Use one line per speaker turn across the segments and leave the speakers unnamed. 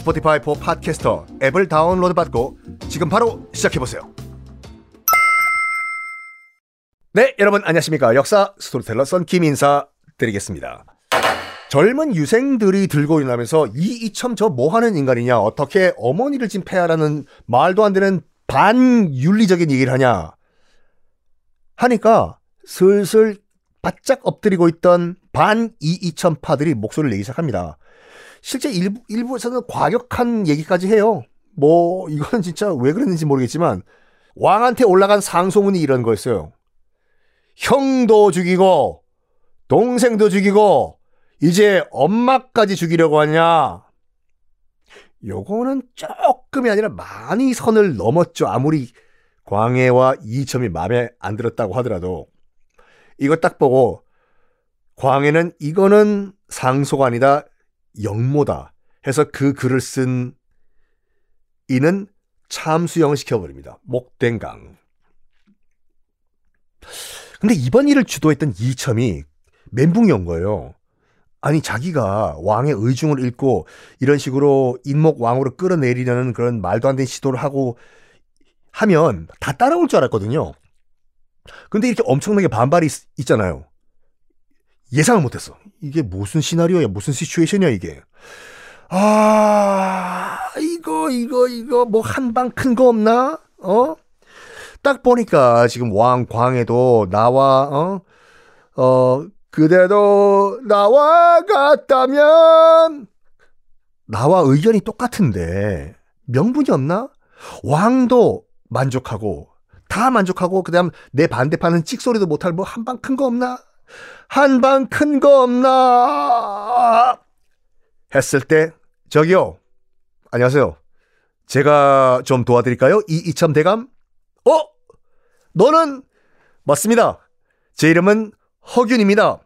Spotify for Podcasters 앱을 다운로드 받고 지금 바로 시작해보세요. 네, 여러분 안녕하십니까. 역사 스토리텔러 썬킴 인사 드리겠습니다. 젊은 유생들이 들고 일어나면서 이 이이첨 저 뭐 하는 인간이냐 어떻게 어머니를 지금 폐하라는 말도 안 되는 반윤리적인 얘기를 하냐 하니까 슬슬 바짝 엎드리고 있던 반 이이첨파들이 목소리를 내기 시작합니다. 실제 일부, 일부에서는 과격한 얘기까지 해요. 뭐 이건 진짜 왜 그랬는지 모르겠지만 왕한테 올라간 상소문이 이런 거였어요. 형도 죽이고 동생도 죽이고 이제 엄마까지 죽이려고 하냐? 요거는 조금이 아니라 많이 선을 넘었죠. 아무리 광해와 이점이 마음에 안 들었다고 하더라도 이거 딱 보고 광해는 이거는 상소가 아니다 영모다 해서 그 글을 쓴 이는 참수형 시켜버립니다. 목된강. 근데 이번 일을 주도했던 이첨이 멘붕이 온 거예요. 아니 자기가 왕의 의중을 읽고 이런 식으로 인목 왕으로 끌어내리려는 그런 말도 안 되는 시도를 하고 하면 다 따라올 줄 알았거든요. 근데 이렇게 엄청나게 반발이 있, 잖아요 예상을 못했어. 이게 무슨 시나리오야, 무슨 시츄에이션이야 이게. 아 이거 이거 이거 뭐 한 방 큰 거 없나? 어? 딱 보니까 지금 왕 광에도 나와 어? 어 그대도 나와 같다면 나와 의견이 똑같은데 명분이 없나? 왕도 만족하고 다 만족하고 그다음 내 반대파는 찍소리도 못할 뭐 한 방 큰 거 없나? 한 방 큰 거 없나? 했을 때 저기요 안녕하세요 제가 좀 도와드릴까요? 이 이참 대감 어? 너는 맞습니다. 제 이름은 허균입니다.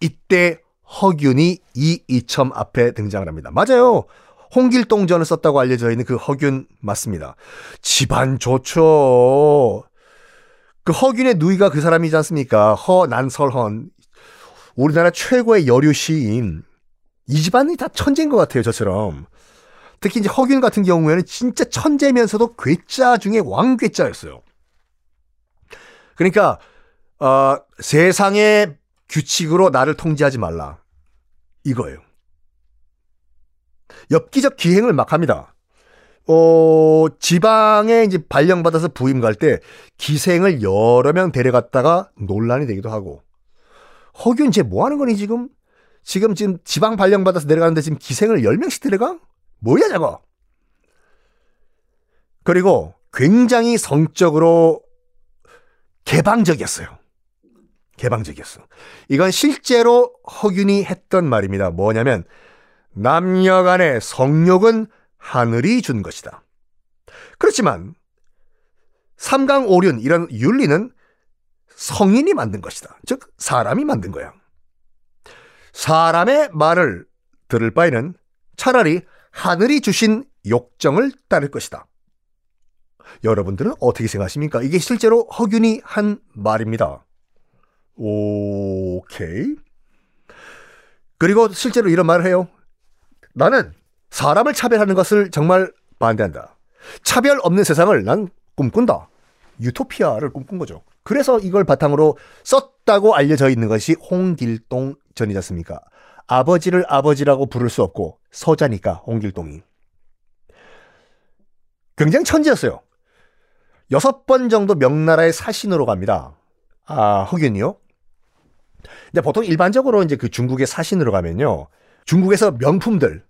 이때 허균이 이 이첨 앞에 등장을 합니다. 맞아요. 홍길동전을 썼다고 알려져 있는 그 허균 맞습니다. 집안 좋죠. 그 허균의 누이가 그 사람이지 않습니까? 허난설헌. 우리나라 최고의 여류 시인. 이 집안이 다 천재인 것 같아요, 저처럼. 특히 이제 허균 같은 경우에는 진짜 천재면서도 괴짜 중에 왕괴짜였어요. 그러니까 어, 세상의 규칙으로 나를 통제하지 말라. 이거예요. 엽기적 기행을 막 합니다. 어, 지방에 이제 발령받아서 부임 갈 때 기생을 여러 명 데려갔다가 논란이 되기도 하고. 허균 쟤 뭐 하는 거니 지금? 지금 지금 지방 발령받아서 내려가는데 지금 기생을 10명씩 데려가? 뭐야 저거? 그리고 굉장히 성적으로 개방적이었어요. 개방적이었어. 이건 실제로 허균이 했던 말입니다. 뭐냐면 남녀 간의 성욕은 하늘이 준 것이다. 그렇지만 삼강 오륜 이런 윤리는 성인이 만든 것이다. 즉 사람이 만든 거야. 사람의 말을 들을 바에는 차라리 하늘이 주신 욕정을 따를 것이다. 여러분들은 어떻게 생각하십니까? 이게 실제로 허균이 한 말입니다. 오케이. 그리고 실제로 이런 말을 해요. 나는 사람을 차별하는 것을 정말 반대한다. 차별 없는 세상을 난 꿈꾼다. 유토피아를 꿈꾼 거죠. 그래서 이걸 바탕으로 썼다고 알려져 있는 것이 홍길동 전이지 않습니까? 아버지를 아버지라고 부를 수 없고 서자니까 홍길동이. 굉장히 천재였어요. 여섯 번 정도 명나라의 사신으로 갑니다. 아, 허균이요? 근데 보통 일반적으로 이제 그 중국의 사신으로 가면요. 중국에서 명품들,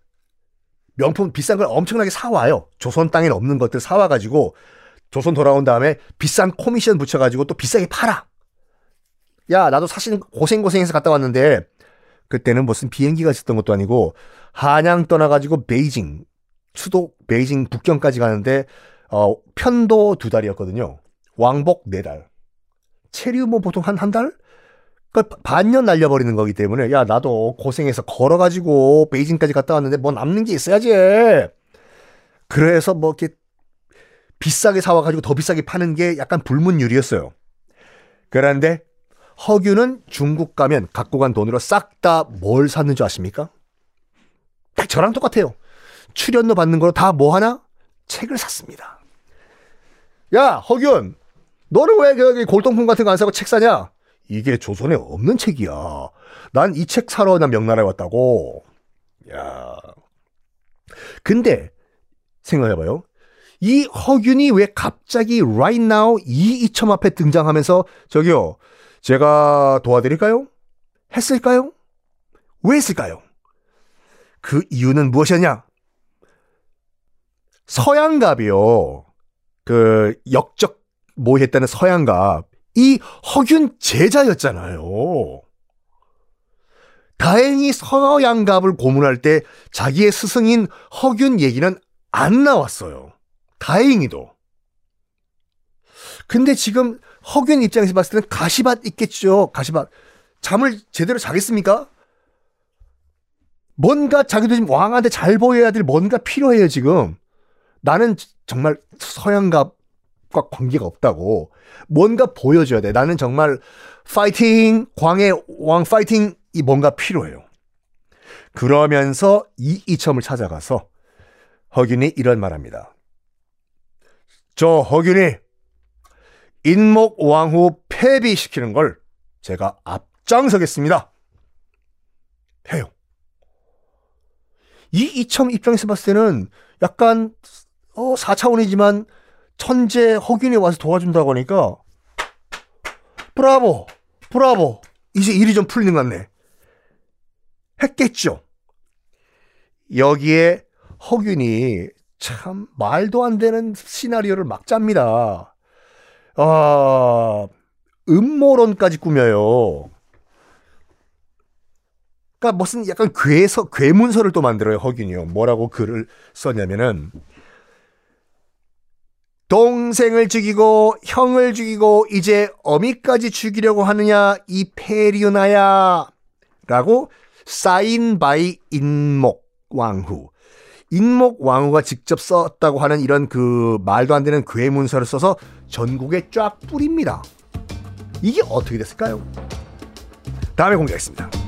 명품 비싼 걸 엄청나게 사와요. 조선 땅에 없는 것들 사와가지고 조선 돌아온 다음에 비싼 코미션 붙여가지고 또 비싸게 팔아. 야, 나도 사실 고생고생해서 갔다 왔는데 그때는 무슨 비행기가 있었던 것도 아니고 한양 떠나가지고 베이징, 수도 베이징 북경까지 가는데 어, 편도 두 달이었거든요. 왕복 네 달. 체류 뭐 보통 한 한 달? 그러니까 반년 날려버리는 거기 때문에 야 나도 고생해서 걸어가지고 베이징까지 갔다 왔는데 뭐 남는 게 있어야지. 그래서 뭐 이렇게 비싸게 사와가지고 더 비싸게 파는 게 약간 불문율이었어요. 그런데 허균은 중국 가면 갖고 간 돈으로 싹 다 뭘 샀는 줄 아십니까? 딱 저랑 똑같아요. 출연료 받는 거로 다 뭐 하나? 책을 샀습니다. 야, 허균, 너는 왜그 골동품 같은 거 안 사고 책 사냐? 이게 조선에 없는 책이야. 난 이 책 사러 난 명나라에 왔다고. 야. 근데 생각해봐요. 이 허균이 왜 갑자기 right now 이 이첨 앞에 등장하면서 저기요 제가 도와드릴까요? 했을까요? 왜 했을까요? 그 이유는 무엇이었냐? 서양갑이요. 그 역적 모했다는 서양갑. 이 허균 제자였잖아요. 다행히 서양갑을 고문할 때 자기의 스승인 허균 얘기는 안 나왔어요. 다행히도. 근데 지금 허균 입장에서 봤을 때는 가시밭 있겠죠. 가시밭. 잠을 제대로 자겠습니까? 뭔가 자기도 지금 왕한테 잘 보여야 될 뭔가 필요해요, 지금. 나는 정말 서양갑 과 관계가 없다고. 뭔가 보여줘야 돼. 나는 정말 파이팅, 광해 왕 파이팅, 이 뭔가 필요해요. 그러면서 이 이첨을 찾아가서 허균이 이런 말 합니다. 저 허균이 인목 왕후 폐비시키는 걸 제가 앞장서겠습니다. 해요. 이 이첨 입장에서 봤을 때는 약간 어 4차원이지만 천재 허균이 와서 도와준다고 하니까 브라보 브라보 이제 일이 좀 풀리는 것 같네. 했겠죠. 여기에 허균이 참 말도 안 되는 시나리오를 막 짭니다. 아, 음모론까지 꾸며요. 그러니까 무슨 약간 괴서 괴문서를 또 만들어요 허균이요. 뭐라고 글을 썼냐면은 동생을 죽이고 형을 죽이고 이제 어미까지 죽이려고 하느냐 이 페리오나야 라고 signed by 인목 왕후 인목 왕후가 직접 썼다고 하는 이런 그 말도 안 되는 괴문서를 써서 전국에 쫙 뿌립니다. 이게 어떻게 됐을까요? 다음에 공개하겠습니다.